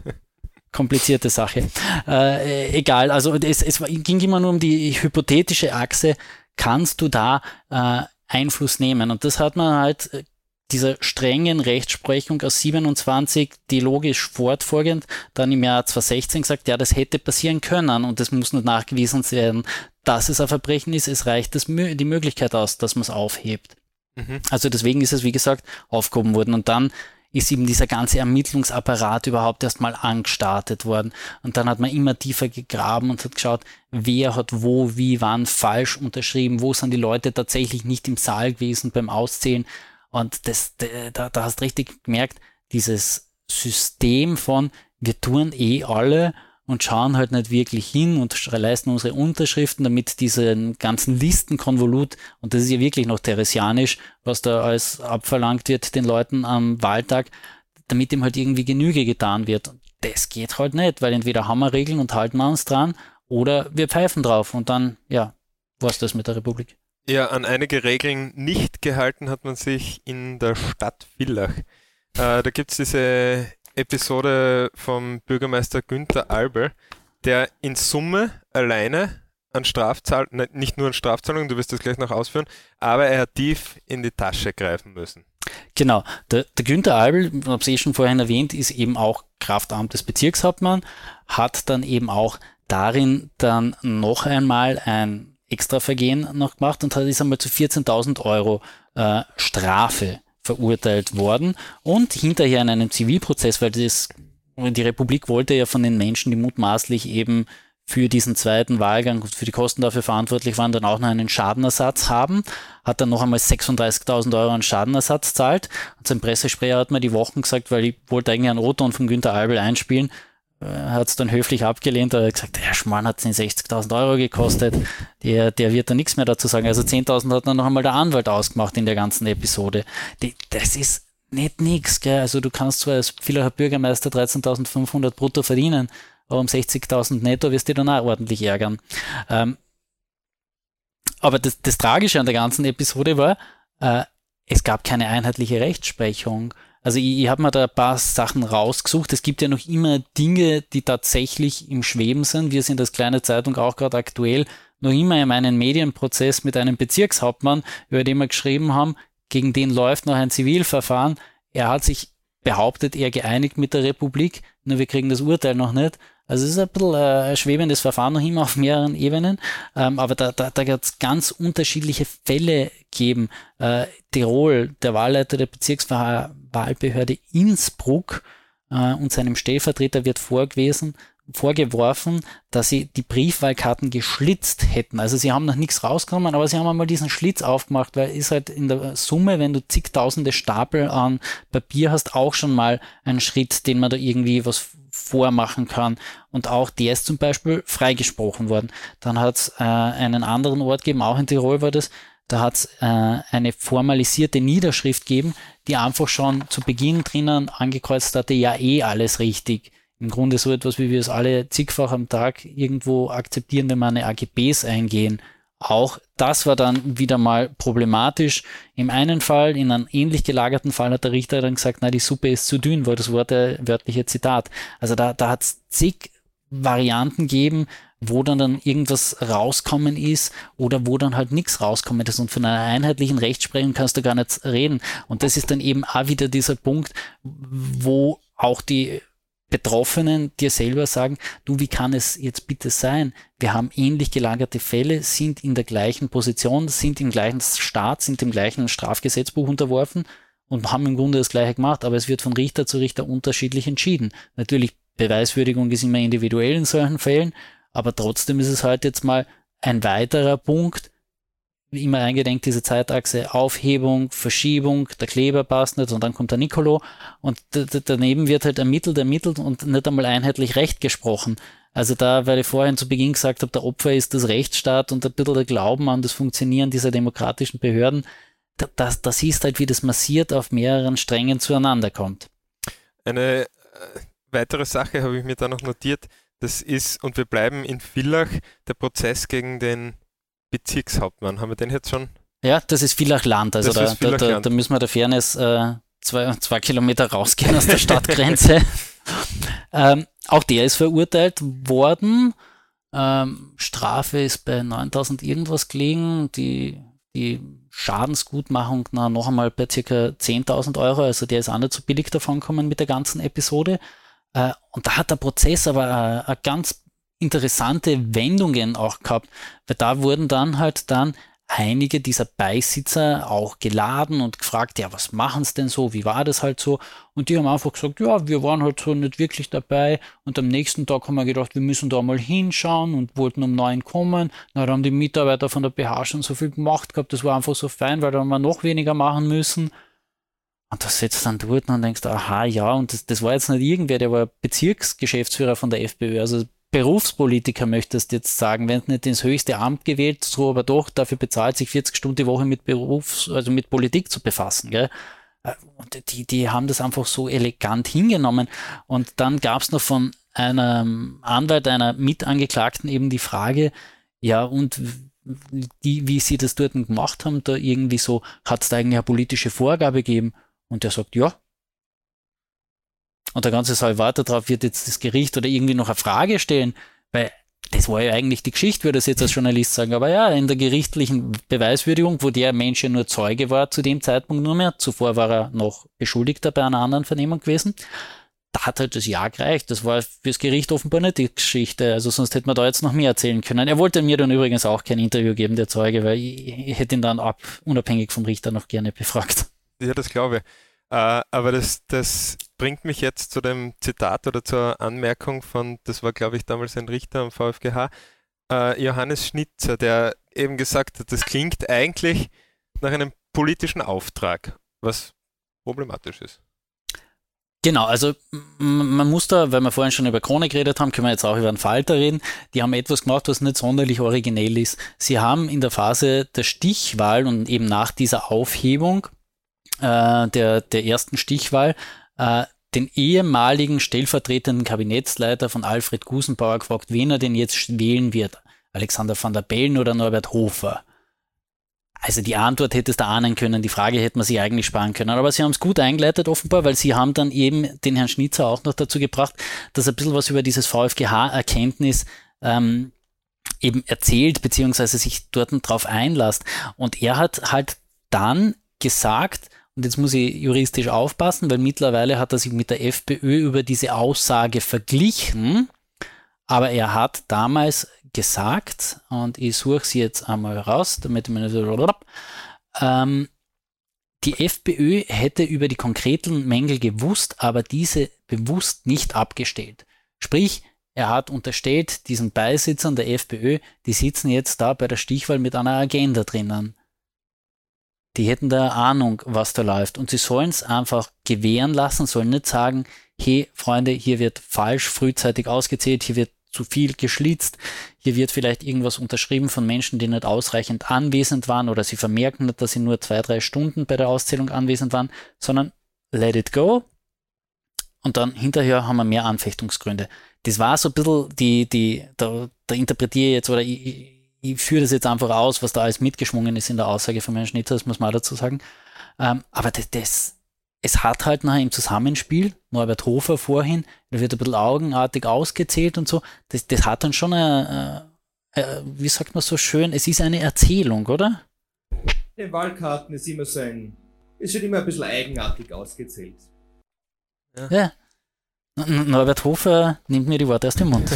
komplizierte Sache. Äh, egal, also es, es ging immer nur um die hypothetische Achse, kannst du da äh, Einfluss nehmen? Und das hat man halt äh, dieser strengen Rechtsprechung aus 27, die logisch fortfolgend dann im Jahr 2016 gesagt, ja, das hätte passieren können und es muss nur nachgewiesen werden, dass es ein Verbrechen ist. Es reicht das, die Möglichkeit aus, dass man es aufhebt. Mhm. Also deswegen ist es, wie gesagt, aufgehoben worden. Und dann ist eben dieser ganze Ermittlungsapparat überhaupt erstmal angestartet worden. Und dann hat man immer tiefer gegraben und hat geschaut, wer hat wo, wie, wann falsch unterschrieben, wo sind die Leute tatsächlich nicht im Saal gewesen beim Auszählen. Und das, da, da hast richtig gemerkt, dieses System von, wir tun eh alle und schauen halt nicht wirklich hin und leisten unsere Unterschriften, damit diesen ganzen Listenkonvolut, und das ist ja wirklich noch theresianisch, was da alles abverlangt wird den Leuten am Wahltag, damit ihm halt irgendwie Genüge getan wird. Das geht halt nicht, weil entweder haben wir Regeln und halten wir uns dran oder wir pfeifen drauf und dann, ja, was das mit der Republik? Ja, an einige Regeln nicht gehalten hat man sich in der Stadt Villach. Äh, da gibt es diese Episode vom Bürgermeister Günther Albel, der in Summe alleine an Strafzahlungen, nicht nur an Strafzahlungen, du wirst das gleich noch ausführen, aber er hat tief in die Tasche greifen müssen. Genau, der, der Günther Albel, ich habe es eh schon vorhin erwähnt, ist eben auch Kraftamt des Bezirkshauptmann, hat dann eben auch darin dann noch einmal ein Extravergehen noch gemacht und hat ist einmal zu 14.000 Euro äh, Strafe verurteilt worden und hinterher in einem Zivilprozess, weil das, die Republik wollte ja von den Menschen, die mutmaßlich eben für diesen zweiten Wahlgang und für die Kosten dafür verantwortlich waren, dann auch noch einen Schadenersatz haben, hat dann noch einmal 36.000 Euro an Schadenersatz zahlt. Und sein Pressesprecher hat mir die Wochen gesagt, weil ich wollte eigentlich einen O-Ton von Günter Albel einspielen, hat es dann höflich abgelehnt, er hat gesagt, der Schmarrn hat 60.000 Euro gekostet, der, der wird da nichts mehr dazu sagen. Also 10.000 hat dann noch einmal der Anwalt ausgemacht in der ganzen Episode. Die, das ist nicht nix, gell? Also du kannst zwar als vieler Bürgermeister 13.500 brutto verdienen, aber um 60.000 netto wirst du dann auch ordentlich ärgern. Ähm, aber das, das Tragische an der ganzen Episode war, äh, es gab keine einheitliche Rechtsprechung. Also ich, ich habe mir da ein paar Sachen rausgesucht. Es gibt ja noch immer Dinge, die tatsächlich im Schweben sind. Wir sind als kleine Zeitung auch gerade aktuell noch immer in einem Medienprozess mit einem Bezirkshauptmann, über den wir geschrieben haben, gegen den läuft noch ein Zivilverfahren. Er hat sich behauptet, er geeinigt mit der Republik, nur wir kriegen das Urteil noch nicht. Also es ist ein bisschen äh, ein schwebendes Verfahren noch immer auf mehreren Ebenen, ähm, aber da, da, da wird es ganz unterschiedliche Fälle geben. Äh, Tirol, der Wahlleiter der Bezirkswahlbehörde Innsbruck äh, und seinem Stellvertreter wird vorgewesen, vorgeworfen, dass sie die Briefwahlkarten geschlitzt hätten. Also sie haben noch nichts rausgenommen, aber sie haben einmal diesen Schlitz aufgemacht, weil ist halt in der Summe, wenn du zigtausende Stapel an Papier hast, auch schon mal ein Schritt, den man da irgendwie was vormachen kann. Und auch der ist zum Beispiel freigesprochen worden. Dann hat es äh, einen anderen Ort gegeben, auch in Tirol war das, da hat es äh, eine formalisierte Niederschrift gegeben, die einfach schon zu Beginn drinnen angekreuzt hatte, ja eh alles richtig. Im Grunde so etwas, wie wir es alle zigfach am Tag irgendwo akzeptieren, wenn wir eine AGBs eingehen. Auch das war dann wieder mal problematisch. Im einen Fall, in einem ähnlich gelagerten Fall, hat der Richter dann gesagt, na, die Suppe ist zu dünn, war das Wort der wörtliche Zitat. Also da, da hat es zig Varianten gegeben, wo dann, dann irgendwas rauskommen ist oder wo dann halt nichts rauskommen ist. Und von einer einheitlichen Rechtsprechung kannst du gar nicht reden. Und das ist dann eben auch wieder dieser Punkt, wo auch die Betroffenen dir selber sagen, du, wie kann es jetzt bitte sein? Wir haben ähnlich gelagerte Fälle, sind in der gleichen Position, sind im gleichen Staat, sind dem gleichen Strafgesetzbuch unterworfen und haben im Grunde das Gleiche gemacht, aber es wird von Richter zu Richter unterschiedlich entschieden. Natürlich, Beweiswürdigung ist immer individuell in solchen Fällen, aber trotzdem ist es halt jetzt mal ein weiterer Punkt, immer eingedenkt, diese Zeitachse Aufhebung, Verschiebung, der Kleber passt nicht und dann kommt der Nicolo und daneben wird halt ermittelt, ermittelt und nicht einmal einheitlich Recht gesprochen. Also da, weil ich vorhin zu Beginn gesagt habe, der Opfer ist das Rechtsstaat und ein bisschen der Glauben an das Funktionieren dieser demokratischen Behörden, das, das ist halt, wie das massiert auf mehreren Strängen zueinander kommt. Eine äh, weitere Sache habe ich mir da noch notiert, das ist, und wir bleiben in Villach, der Prozess gegen den Bezirkshauptmann. Haben wir den jetzt schon? Ja, das ist Villach Land. Also da, da, da, da, müssen wir der Fairness äh, zwei, zwei Kilometer rausgehen aus der Stadtgrenze. ähm, auch der ist verurteilt worden. Ähm, Strafe ist bei 9000 irgendwas gelegen. Die, die Schadensgutmachung na, noch einmal bei circa 10.000 Euro. Also der ist auch nicht so billig davon gekommen mit der ganzen Episode. Äh, und da hat der Prozess aber eine ganz interessante Wendungen auch gehabt, weil da wurden dann halt dann einige dieser Beisitzer auch geladen und gefragt, ja, was machen sie denn so, wie war das halt so? Und die haben einfach gesagt, ja, wir waren halt so nicht wirklich dabei und am nächsten Tag haben wir gedacht, wir müssen da mal hinschauen und wollten um neun kommen. Na, da haben die Mitarbeiter von der BH schon so viel gemacht gehabt, das war einfach so fein, weil da haben wir noch weniger machen müssen. Und da sitzt dann dort und denkst, aha, ja, und das, das war jetzt nicht irgendwer, der war Bezirksgeschäftsführer von der FPÖ, also Berufspolitiker möchtest jetzt sagen, wenn nicht ins höchste Amt gewählt, so aber doch dafür bezahlt, sich 40 Stunden die Woche mit Berufs-, also mit Politik zu befassen. Gell? Und die, die haben das einfach so elegant hingenommen. Und dann gab es noch von einem Anwalt, einer Mitangeklagten eben die Frage, ja, und die, wie sie das dort gemacht haben, da irgendwie so, hat es da eigentlich eine politische Vorgabe gegeben? Und der sagt, ja, und der ganze Saal wartet darauf, wird jetzt das Gericht oder irgendwie noch eine Frage stellen, weil das war ja eigentlich die Geschichte, würde es jetzt als Journalist sagen. Aber ja, in der gerichtlichen Beweiswürdigung, wo der Mensch ja nur Zeuge war zu dem Zeitpunkt nur mehr, zuvor war er noch Beschuldigter bei einer anderen Vernehmung gewesen, da hat halt das Ja gereicht. Das war fürs Gericht offenbar nicht die Geschichte. Also sonst hätte man da jetzt noch mehr erzählen können. Er wollte mir dann übrigens auch kein Interview geben, der Zeuge, weil ich, ich hätte ihn dann ab, unabhängig vom Richter noch gerne befragt. Ja, das glaube ich. Uh, aber das, das bringt mich jetzt zu dem Zitat oder zur Anmerkung von, das war glaube ich damals ein Richter am VfGH, äh, Johannes Schnitzer, der eben gesagt hat, das klingt eigentlich nach einem politischen Auftrag, was problematisch ist. Genau, also man muss da, weil wir vorhin schon über Krone geredet haben, können wir jetzt auch über einen Falter reden. Die haben etwas gemacht, was nicht sonderlich originell ist. Sie haben in der Phase der Stichwahl und eben nach dieser Aufhebung äh, der, der ersten Stichwahl äh, den ehemaligen stellvertretenden Kabinettsleiter von Alfred Gusenbauer gefragt, wen er denn jetzt wählen wird. Alexander van der Bellen oder Norbert Hofer? Also die Antwort hättest du ahnen können, die Frage hätte man sich eigentlich sparen können. Aber sie haben es gut eingeleitet offenbar, weil sie haben dann eben den Herrn Schnitzer auch noch dazu gebracht, dass er ein bisschen was über dieses VfGH-Erkenntnis ähm, eben erzählt, beziehungsweise sich dort drauf einlasst. Und er hat halt dann gesagt, und jetzt muss ich juristisch aufpassen, weil mittlerweile hat er sich mit der FPÖ über diese Aussage verglichen. Aber er hat damals gesagt, und ich suche sie jetzt einmal raus, damit ich nicht ähm, die FPÖ hätte über die konkreten Mängel gewusst, aber diese bewusst nicht abgestellt. Sprich, er hat unterstellt diesen Beisitzern der FPÖ, die sitzen jetzt da bei der Stichwahl mit einer Agenda drinnen die hätten da Ahnung, was da läuft. Und sie sollen es einfach gewähren lassen, sollen nicht sagen, hey Freunde, hier wird falsch frühzeitig ausgezählt, hier wird zu viel geschlitzt, hier wird vielleicht irgendwas unterschrieben von Menschen, die nicht ausreichend anwesend waren oder sie vermerken nicht, dass sie nur zwei, drei Stunden bei der Auszählung anwesend waren, sondern let it go. Und dann hinterher haben wir mehr Anfechtungsgründe. Das war so ein bisschen die, die, da, da interpretiere ich jetzt oder ich, ich führe das jetzt einfach aus, was da alles mitgeschwungen ist in der Aussage von Herrn Schnitzer, das muss man auch dazu sagen. Ähm, aber das, das, es hat halt nachher im Zusammenspiel, Norbert Hofer vorhin, da wird ein bisschen augenartig ausgezählt und so, das, das hat dann schon eine, äh, äh, wie sagt man so schön, es ist eine Erzählung, oder? Den Wahlkarten ist immer so ein, es wird immer ein bisschen eigenartig ausgezählt. Ja. ja. Norbert Hofer nimmt mir die Worte aus dem Mund.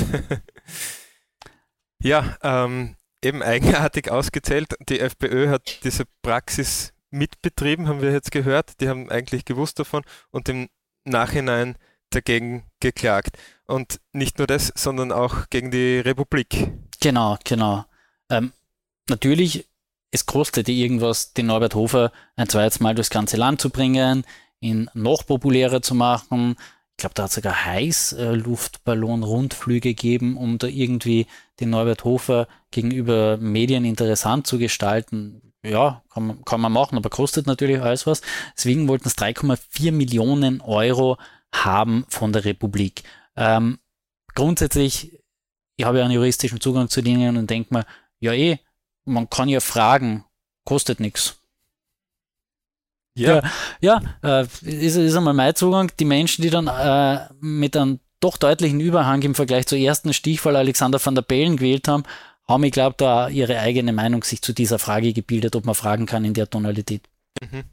ja, ähm, eben eigenartig ausgezählt. Die FPÖ hat diese Praxis mitbetrieben, haben wir jetzt gehört. Die haben eigentlich gewusst davon und im Nachhinein dagegen geklagt. Und nicht nur das, sondern auch gegen die Republik. Genau, genau. Ähm, natürlich, es kostete irgendwas, den Norbert Hofer ein zweites Mal durchs ganze Land zu bringen, ihn noch populärer zu machen. Ich glaube, da hat es sogar Heißluftballon-Rundflüge gegeben, um da irgendwie den Norbert Hofer gegenüber Medien interessant zu gestalten ja, kann man, kann man machen, aber kostet natürlich alles was. Deswegen wollten es 3,4 Millionen Euro haben von der Republik. Ähm, grundsätzlich, ich habe ja einen juristischen Zugang zu Dingen und denke mir, ja eh, man kann ja fragen, kostet nichts. Ja, ja, ja äh, ist, ist einmal mein Zugang. Die Menschen, die dann äh, mit einem doch deutlichen Überhang im Vergleich zur ersten Stichwahl Alexander van der Bellen gewählt haben, haben, ich glaube, da ihre eigene Meinung sich zu dieser Frage gebildet, ob man fragen kann in der Tonalität. Mhm.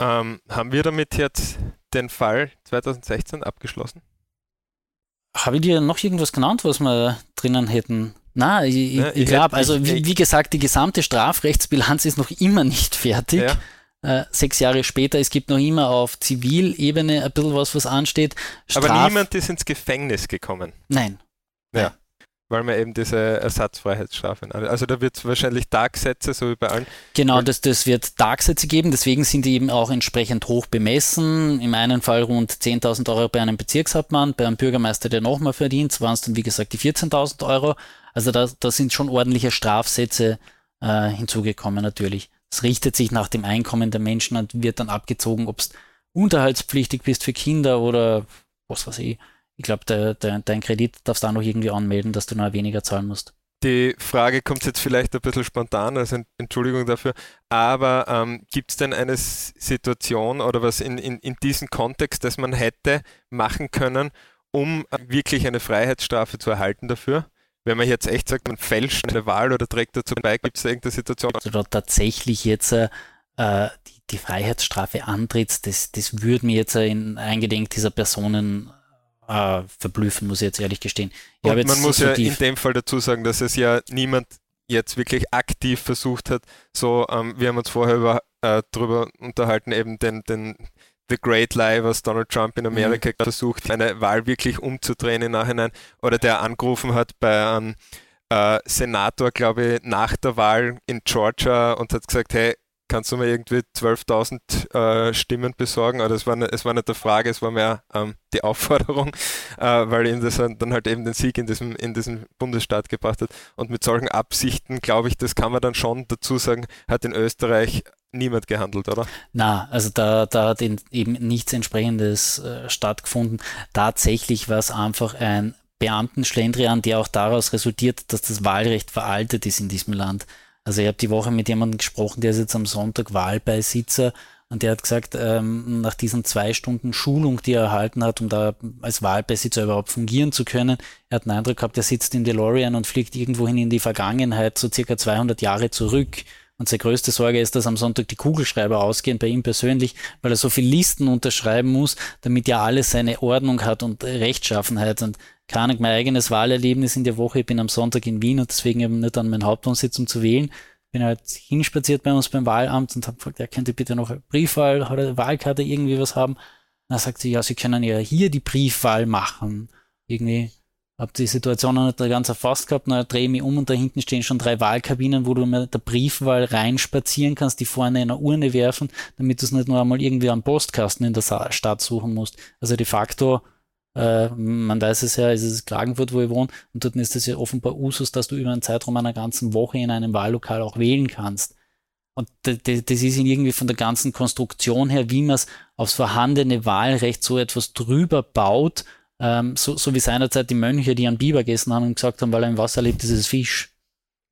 Ähm, haben wir damit jetzt den Fall 2016 abgeschlossen? Habe ich dir noch irgendwas genannt, was wir drinnen hätten? Na, ich, ja, ich glaube, also wie, wie, gesagt, die gesamte Strafrechtsbilanz ist noch immer nicht fertig. Ja. Äh, sechs Jahre später, es gibt noch immer auf Zivilebene ein bisschen was, was ansteht. Straf Aber niemand ist ins Gefängnis gekommen. Nein. Ja weil man eben diese Ersatzfreiheitsstrafe hat. Also da wird es wahrscheinlich Tagsätze, so wie bei allen. Genau, das, das wird Tagsätze geben, deswegen sind die eben auch entsprechend hoch bemessen. Im einen Fall rund 10.000 Euro bei einem Bezirkshauptmann, bei einem Bürgermeister, der nochmal verdient, waren es dann wie gesagt die 14.000 Euro. Also da, da sind schon ordentliche Strafsätze äh, hinzugekommen natürlich. Es richtet sich nach dem Einkommen der Menschen und wird dann abgezogen, ob es unterhaltspflichtig bist für Kinder oder was weiß ich ich glaube, de, de, dein Kredit darfst du auch noch irgendwie anmelden, dass du noch weniger zahlen musst. Die Frage kommt jetzt vielleicht ein bisschen spontan, also Entschuldigung dafür, aber ähm, gibt es denn eine Situation oder was in, in, in diesem Kontext, das man hätte machen können, um wirklich eine Freiheitsstrafe zu erhalten dafür? Wenn man jetzt echt sagt, man fälscht eine Wahl oder trägt dazu bei, gibt es irgendeine Situation? Also da tatsächlich jetzt äh, die, die Freiheitsstrafe antrittst, das, das würde mir jetzt in eingedenk dieser Personen äh, verblüffen, muss ich jetzt ehrlich gestehen. Man muss so ja in dem Fall dazu sagen, dass es ja niemand jetzt wirklich aktiv versucht hat, so, ähm, wir haben uns vorher über, äh, darüber unterhalten, eben den, den The Great Lie, was Donald Trump in Amerika mhm. versucht, eine Wahl wirklich umzudrehen im Nachhinein, oder der angerufen hat bei einem äh, Senator, glaube ich, nach der Wahl in Georgia und hat gesagt, hey, kannst du mir irgendwie 12.000 äh, Stimmen besorgen? Aber es war, nicht, es war nicht die Frage, es war mehr ähm, die Aufforderung, äh, weil ihm das dann halt eben den Sieg in diesem, in diesem Bundesstaat gebracht hat. Und mit solchen Absichten, glaube ich, das kann man dann schon dazu sagen, hat in Österreich niemand gehandelt, oder? Na, also da, da hat eben nichts entsprechendes äh, stattgefunden. Tatsächlich war es einfach ein Beamtenschlendrian, der auch daraus resultiert, dass das Wahlrecht veraltet ist in diesem Land. Also ich habe die Woche mit jemandem gesprochen, der ist jetzt am Sonntag Wahlbeisitzer und der hat gesagt, ähm, nach diesen zwei Stunden Schulung, die er erhalten hat, um da als Wahlbeisitzer überhaupt fungieren zu können, er hat den Eindruck gehabt, er sitzt in DeLorean und fliegt irgendwohin in die Vergangenheit, so circa 200 Jahre zurück. Und seine größte Sorge ist, dass am Sonntag die Kugelschreiber ausgehen bei ihm persönlich, weil er so viele Listen unterschreiben muss, damit ja alles seine Ordnung hat und Rechtschaffenheit. Und keine Ahnung, mein eigenes Wahlerlebnis in der Woche. Ich bin am Sonntag in Wien und deswegen eben nicht an meinen Hauptwohnsitz, um zu wählen. Bin halt hinspaziert bei uns beim Wahlamt und habe gefragt, ja, könnte bitte noch eine Briefwahl oder Wahlkarte irgendwie was haben? Und dann sagt sie, ja, Sie können ja hier die Briefwahl machen. Irgendwie, habe die Situation noch nicht ganz erfasst gehabt, dann drehe ich mich um und da hinten stehen schon drei Wahlkabinen, wo du mit der Briefwahl reinspazieren kannst, die vorne in eine Urne werfen, damit du es nicht nur einmal irgendwie am Postkasten in der Stadt suchen musst. Also de facto, äh, man weiß es ja, ist es Klagenfurt, wo ich wohne, und dort ist es ja offenbar Usus, dass du über einen Zeitraum einer ganzen Woche in einem Wahllokal auch wählen kannst. Und das ist irgendwie von der ganzen Konstruktion her, wie man es aufs vorhandene Wahlrecht so etwas drüber baut, ähm, so, so wie seinerzeit die Mönche, die einen Biber gegessen haben und gesagt haben, weil er im Wasser lebt, ist es Fisch.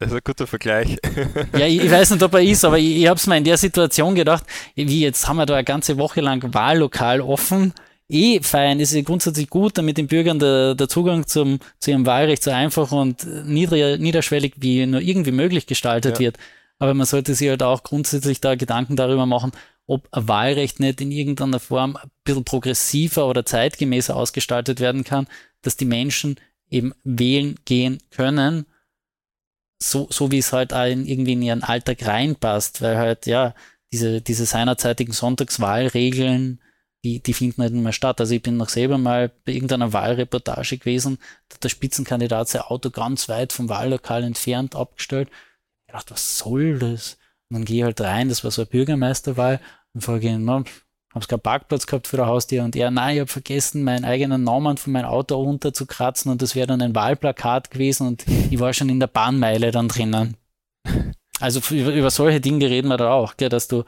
Das ist ein guter Vergleich. ja, ich, ich, weiß nicht, ob er ist, aber ich, ich habe es mir in der Situation gedacht, wie jetzt haben wir da eine ganze Woche lang Wahllokal offen. Eh fein, ist grundsätzlich gut, damit den Bürgern der, der Zugang zum, zu ihrem Wahlrecht so einfach und niedriger, niederschwellig wie nur irgendwie möglich gestaltet ja. wird. Aber man sollte sich halt auch grundsätzlich da Gedanken darüber machen, ob ein Wahlrecht nicht in irgendeiner Form ein bisschen progressiver oder zeitgemäßer ausgestaltet werden kann, dass die Menschen eben wählen gehen können, so, so wie es halt auch irgendwie in ihren Alltag reinpasst, weil halt, ja, diese, diese seinerzeitigen Sonntagswahlregeln, die, die finden halt nicht mehr statt. Also ich bin noch selber mal bei irgendeiner Wahlreportage gewesen, da hat der Spitzenkandidat sein Auto ganz weit vom Wahllokal entfernt abgestellt. Ich dachte, was soll das? Und dann gehe ich halt rein, das war so eine Bürgermeisterwahl und frage ihn, no, hab's keinen Parkplatz gehabt für der Haustür und er, nein, ich habe vergessen, meinen eigenen Namen von meinem Auto runterzukratzen und das wäre dann ein Wahlplakat gewesen und ich war schon in der Bahnmeile dann drinnen. Also über, über solche Dinge reden wir da auch, gell, dass du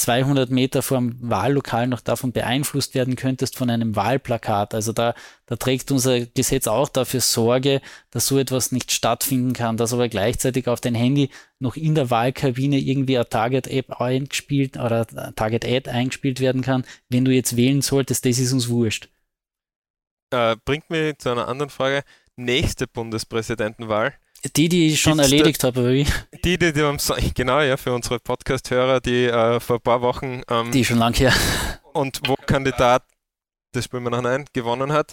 200 Meter vor dem Wahllokal noch davon beeinflusst werden könntest von einem Wahlplakat. Also da, da trägt unser Gesetz auch dafür Sorge, dass so etwas nicht stattfinden kann, dass aber gleichzeitig auf dein Handy noch in der Wahlkabine irgendwie eine Target-App eingespielt oder Target-Ad eingespielt werden kann. Wenn du jetzt wählen solltest, das ist uns wurscht. Äh, bringt mich zu einer anderen Frage. Nächste Bundespräsidentenwahl die, die ich schon Gibt's erledigt habe, wie? Die, die, die am genau, ja, für unsere Podcast-Hörer, die äh, vor ein paar Wochen. Ähm, die schon lang her. Und wo Kandidat, das spielen wir noch ein, gewonnen hat.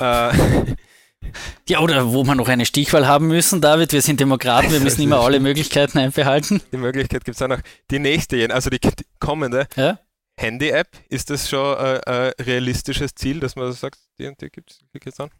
Äh, ja, oder wo wir noch eine Stichwahl haben müssen, David. Wir sind Demokraten, wir müssen immer alle Möglichkeiten einbehalten. Die Möglichkeit gibt es auch noch. Die nächste, also die kommende ja? Handy-App, ist das schon ein, ein realistisches Ziel, dass man sagt, die und die gibt es an?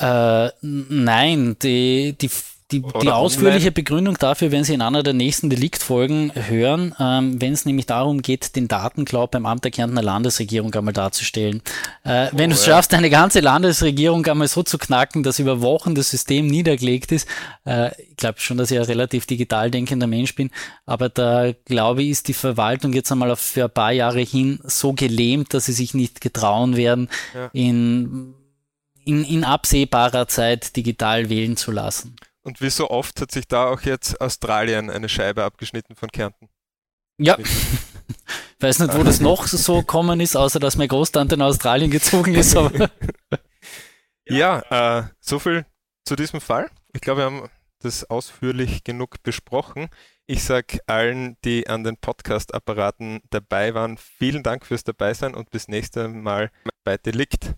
Äh, nein, die, die, die, die ausführliche Begründung dafür werden Sie in einer der nächsten Deliktfolgen hören, ähm, wenn es nämlich darum geht, den Datenklau beim Amt der Kärntner Landesregierung einmal darzustellen. Äh, oh, wenn du es ja. schaffst, eine ganze Landesregierung einmal so zu knacken, dass über Wochen das System niedergelegt ist, äh, ich glaube schon, dass ich ein relativ digital denkender Mensch bin, aber da glaube ich, ist die Verwaltung jetzt einmal für ein paar Jahre hin so gelähmt, dass sie sich nicht getrauen werden, ja. in in, in absehbarer Zeit digital wählen zu lassen. Und wie so oft hat sich da auch jetzt Australien eine Scheibe abgeschnitten von Kärnten. Ja. Ich weiß nicht, wo das noch so gekommen ist, außer dass meine Großtante in Australien gezogen ist. ja, äh, so viel zu diesem Fall. Ich glaube, wir haben das ausführlich genug besprochen. Ich sage allen, die an den Podcast-Apparaten dabei waren, vielen Dank fürs Dabeisein und bis nächstes Mal bei Delikt.